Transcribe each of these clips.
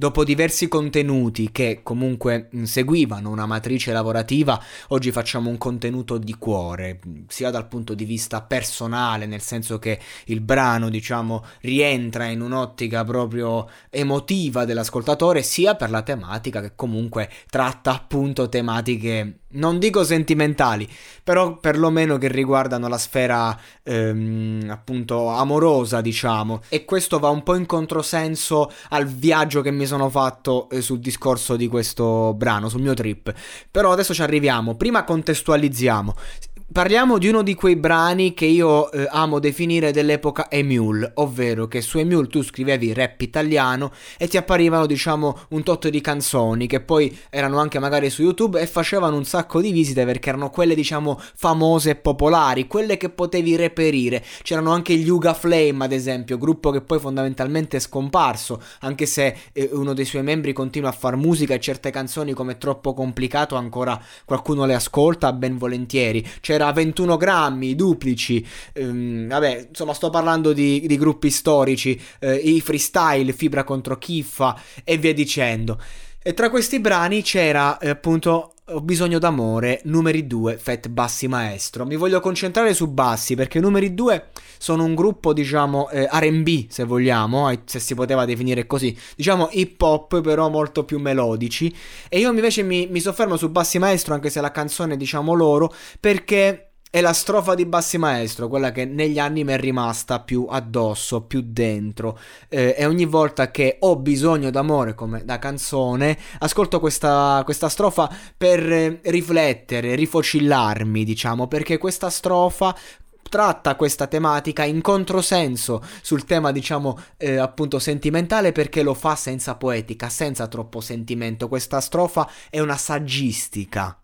Dopo diversi contenuti che comunque seguivano una matrice lavorativa, oggi facciamo un contenuto di cuore, sia dal punto di vista personale, nel senso che il brano, diciamo, rientra in un'ottica proprio emotiva dell'ascoltatore, sia per la tematica che comunque tratta appunto tematiche non dico sentimentali, però perlomeno che riguardano la sfera ehm, appunto amorosa, diciamo. E questo va un po' in controsenso al viaggio che mi sono fatto eh, sul discorso di questo brano, sul mio trip. Però adesso ci arriviamo. Prima contestualizziamo. Parliamo di uno di quei brani che io eh, amo definire dell'epoca Emule, ovvero che su Emule tu scrivevi rap italiano e ti apparivano diciamo un tot di canzoni che poi erano anche magari su YouTube e facevano un sacco di visite perché erano quelle diciamo famose e popolari, quelle che potevi reperire. C'erano anche gli Yuga Flame ad esempio, gruppo che poi fondamentalmente è scomparso, anche se eh, uno dei suoi membri continua a far musica e certe canzoni come troppo complicato ancora qualcuno le ascolta ben volentieri. C'era era 21 grammi, duplici, ehm, vabbè, insomma sto parlando di, di gruppi storici, eh, i freestyle, Fibra contro Kiffa e via dicendo. E tra questi brani c'era eh, appunto ho bisogno d'amore, numeri 2, Fat Bassi Maestro. Mi voglio concentrare su Bassi perché numeri 2 sono un gruppo, diciamo, eh, RB, se vogliamo, eh, se si poteva definire così. Diciamo hip hop, però molto più melodici. E io invece mi, mi soffermo su Bassi Maestro, anche se la canzone, diciamo, loro, perché è la strofa di Bassi Maestro, quella che negli anni mi è rimasta più addosso, più dentro. Eh, e ogni volta che ho bisogno d'amore, come da canzone, ascolto questa, questa strofa per eh, riflettere, rifocillarmi, diciamo, perché questa strofa tratta questa tematica in controsenso sul tema, diciamo, eh, appunto sentimentale perché lo fa senza poetica, senza troppo sentimento. Questa strofa è una saggistica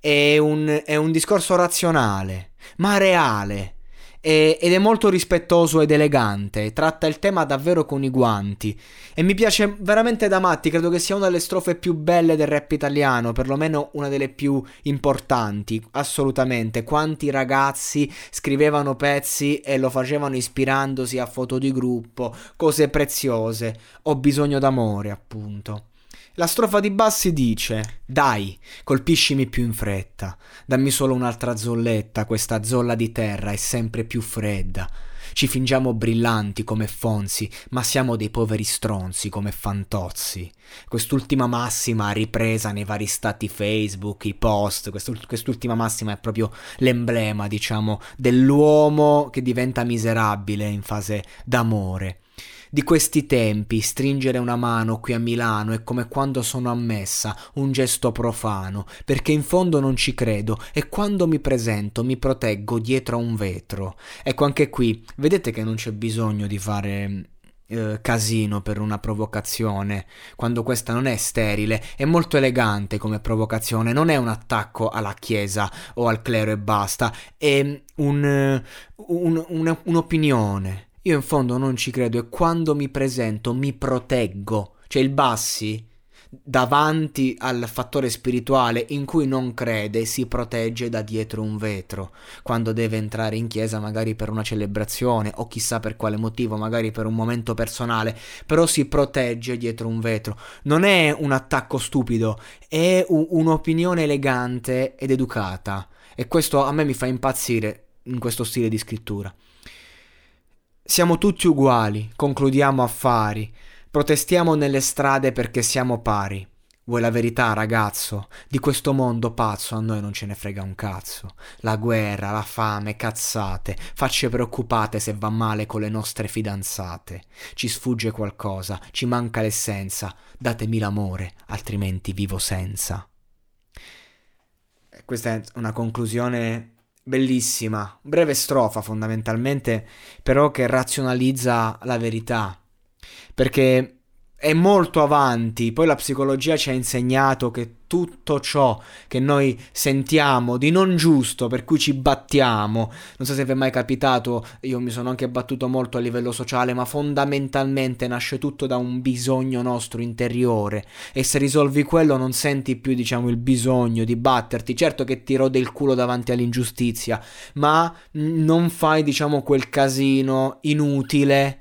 è un, è un discorso razionale, ma reale. ed è molto rispettoso ed elegante, tratta il tema davvero con i guanti e mi piace veramente da matti, credo che sia una delle strofe più belle del rap italiano, perlomeno una delle più importanti, assolutamente. Quanti ragazzi scrivevano pezzi e lo facevano ispirandosi a foto di gruppo, cose preziose, ho bisogno d'amore, appunto. La strofa di Bassi dice: Dai, colpiscimi più in fretta, dammi solo un'altra zolletta, questa zolla di terra è sempre più fredda. Ci fingiamo brillanti come Fonzi, ma siamo dei poveri stronzi come Fantozzi. Quest'ultima massima ripresa nei vari stati Facebook, i post, quest'ultima massima è proprio l'emblema, diciamo, dell'uomo che diventa miserabile in fase d'amore di questi tempi stringere una mano qui a Milano è come quando sono ammessa, un gesto profano, perché in fondo non ci credo e quando mi presento mi proteggo dietro a un vetro. Ecco anche qui, vedete che non c'è bisogno di fare eh, casino per una provocazione, quando questa non è sterile, è molto elegante come provocazione, non è un attacco alla Chiesa o al clero e basta, è un, un, un, un'opinione. Io in fondo non ci credo e quando mi presento mi proteggo. Cioè il Bassi davanti al fattore spirituale in cui non crede si protegge da dietro un vetro. Quando deve entrare in chiesa magari per una celebrazione o chissà per quale motivo magari per un momento personale però si protegge dietro un vetro. Non è un attacco stupido è u- un'opinione elegante ed educata. E questo a me mi fa impazzire in questo stile di scrittura siamo tutti uguali, concludiamo affari. Protestiamo nelle strade perché siamo pari. Vuoi la verità, ragazzo? Di questo mondo pazzo a noi non ce ne frega un cazzo. La guerra, la fame, cazzate, facce preoccupate se va male con le nostre fidanzate. Ci sfugge qualcosa, ci manca l'essenza. Datemi l'amore, altrimenti vivo senza. Questa è una conclusione bellissima, breve strofa fondamentalmente, però che razionalizza la verità. Perché è molto avanti. Poi la psicologia ci ha insegnato che tutto ciò che noi sentiamo di non giusto, per cui ci battiamo, non so se vi è mai capitato, io mi sono anche battuto molto a livello sociale, ma fondamentalmente nasce tutto da un bisogno nostro interiore e se risolvi quello non senti più, diciamo, il bisogno di batterti. Certo che ti rode il culo davanti all'ingiustizia, ma non fai, diciamo, quel casino inutile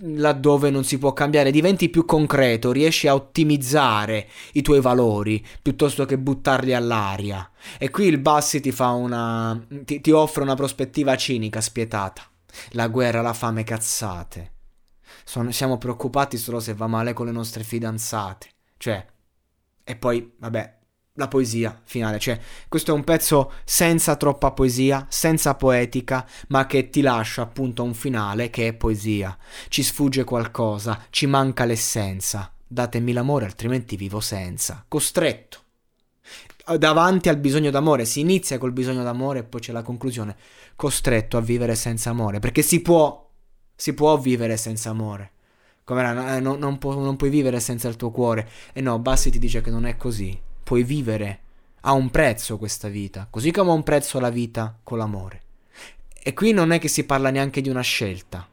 laddove non si può cambiare, diventi più concreto, riesci a ottimizzare i tuoi valori piuttosto che buttarli all'aria. E qui il Bassi ti, fa una, ti, ti offre una prospettiva cinica, spietata. La guerra, la fame, cazzate. Sono, siamo preoccupati solo se va male con le nostre fidanzate. Cioè, e poi, vabbè, la poesia finale, cioè questo è un pezzo senza troppa poesia, senza poetica, ma che ti lascia appunto un finale che è poesia. Ci sfugge qualcosa, ci manca l'essenza. Datemi l'amore, altrimenti vivo senza. Costretto. Davanti al bisogno d'amore, si inizia col bisogno d'amore e poi c'è la conclusione. Costretto a vivere senza amore, perché si può, si può vivere senza amore. Come era, non, non, pu- non puoi vivere senza il tuo cuore. E no, Bassi ti dice che non è così puoi vivere. Ha un prezzo questa vita, così come ha un prezzo la vita con l'amore. E qui non è che si parla neanche di una scelta.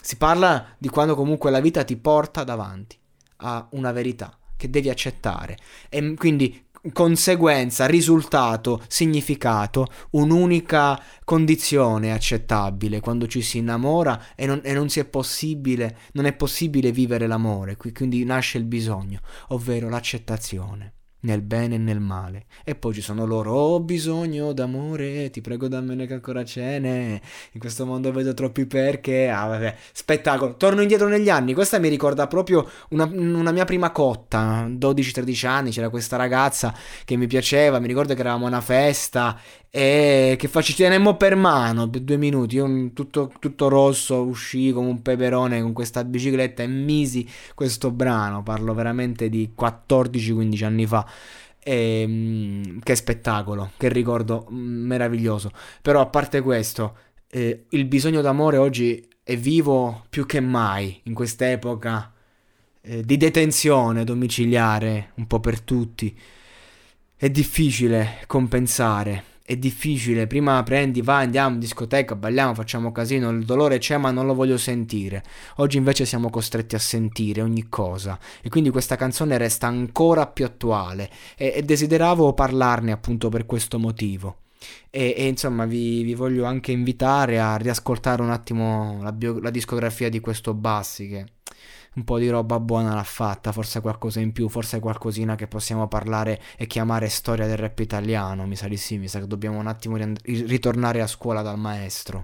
Si parla di quando comunque la vita ti porta davanti a una verità che devi accettare. E quindi conseguenza, risultato, significato, un'unica condizione accettabile quando ci si innamora e non, e non, si è possibile, non è possibile vivere l'amore, quindi nasce il bisogno, ovvero l'accettazione nel bene e nel male. E poi ci sono loro, ho oh, bisogno d'amore, ti prego dammene che ancora ce n'è, in questo mondo vedo troppi perché, ah vabbè, spettacolo. Torno indietro negli anni, questa mi ricorda proprio una, una mia prima cotta, 12-13 anni, c'era questa ragazza che mi piaceva, mi ricordo che eravamo a una festa e che faccio, ci tenemmo per mano per due minuti, io tutto, tutto rosso uscii come un peperone con questa bicicletta e misi questo brano, parlo veramente di 14-15 anni fa. E, ehm, che spettacolo, che ricordo meraviglioso. Però a parte questo, eh, il bisogno d'amore oggi è vivo più che mai in quest'epoca eh, di detenzione domiciliare un po' per tutti. È difficile compensare è difficile, prima prendi, vai, andiamo in discoteca, balliamo, facciamo casino, il dolore c'è ma non lo voglio sentire. Oggi invece siamo costretti a sentire ogni cosa e quindi questa canzone resta ancora più attuale e, e desideravo parlarne appunto per questo motivo. E, e insomma vi, vi, voglio anche invitare a riascoltare un attimo la, bio, la discografia di questo Bassi che un po' di roba buona l'ha fatta, forse qualcosa in più, forse qualcosina che possiamo parlare e chiamare storia del rap italiano, mi sa di sì, mi sa che dobbiamo un attimo ritornare a scuola dal maestro.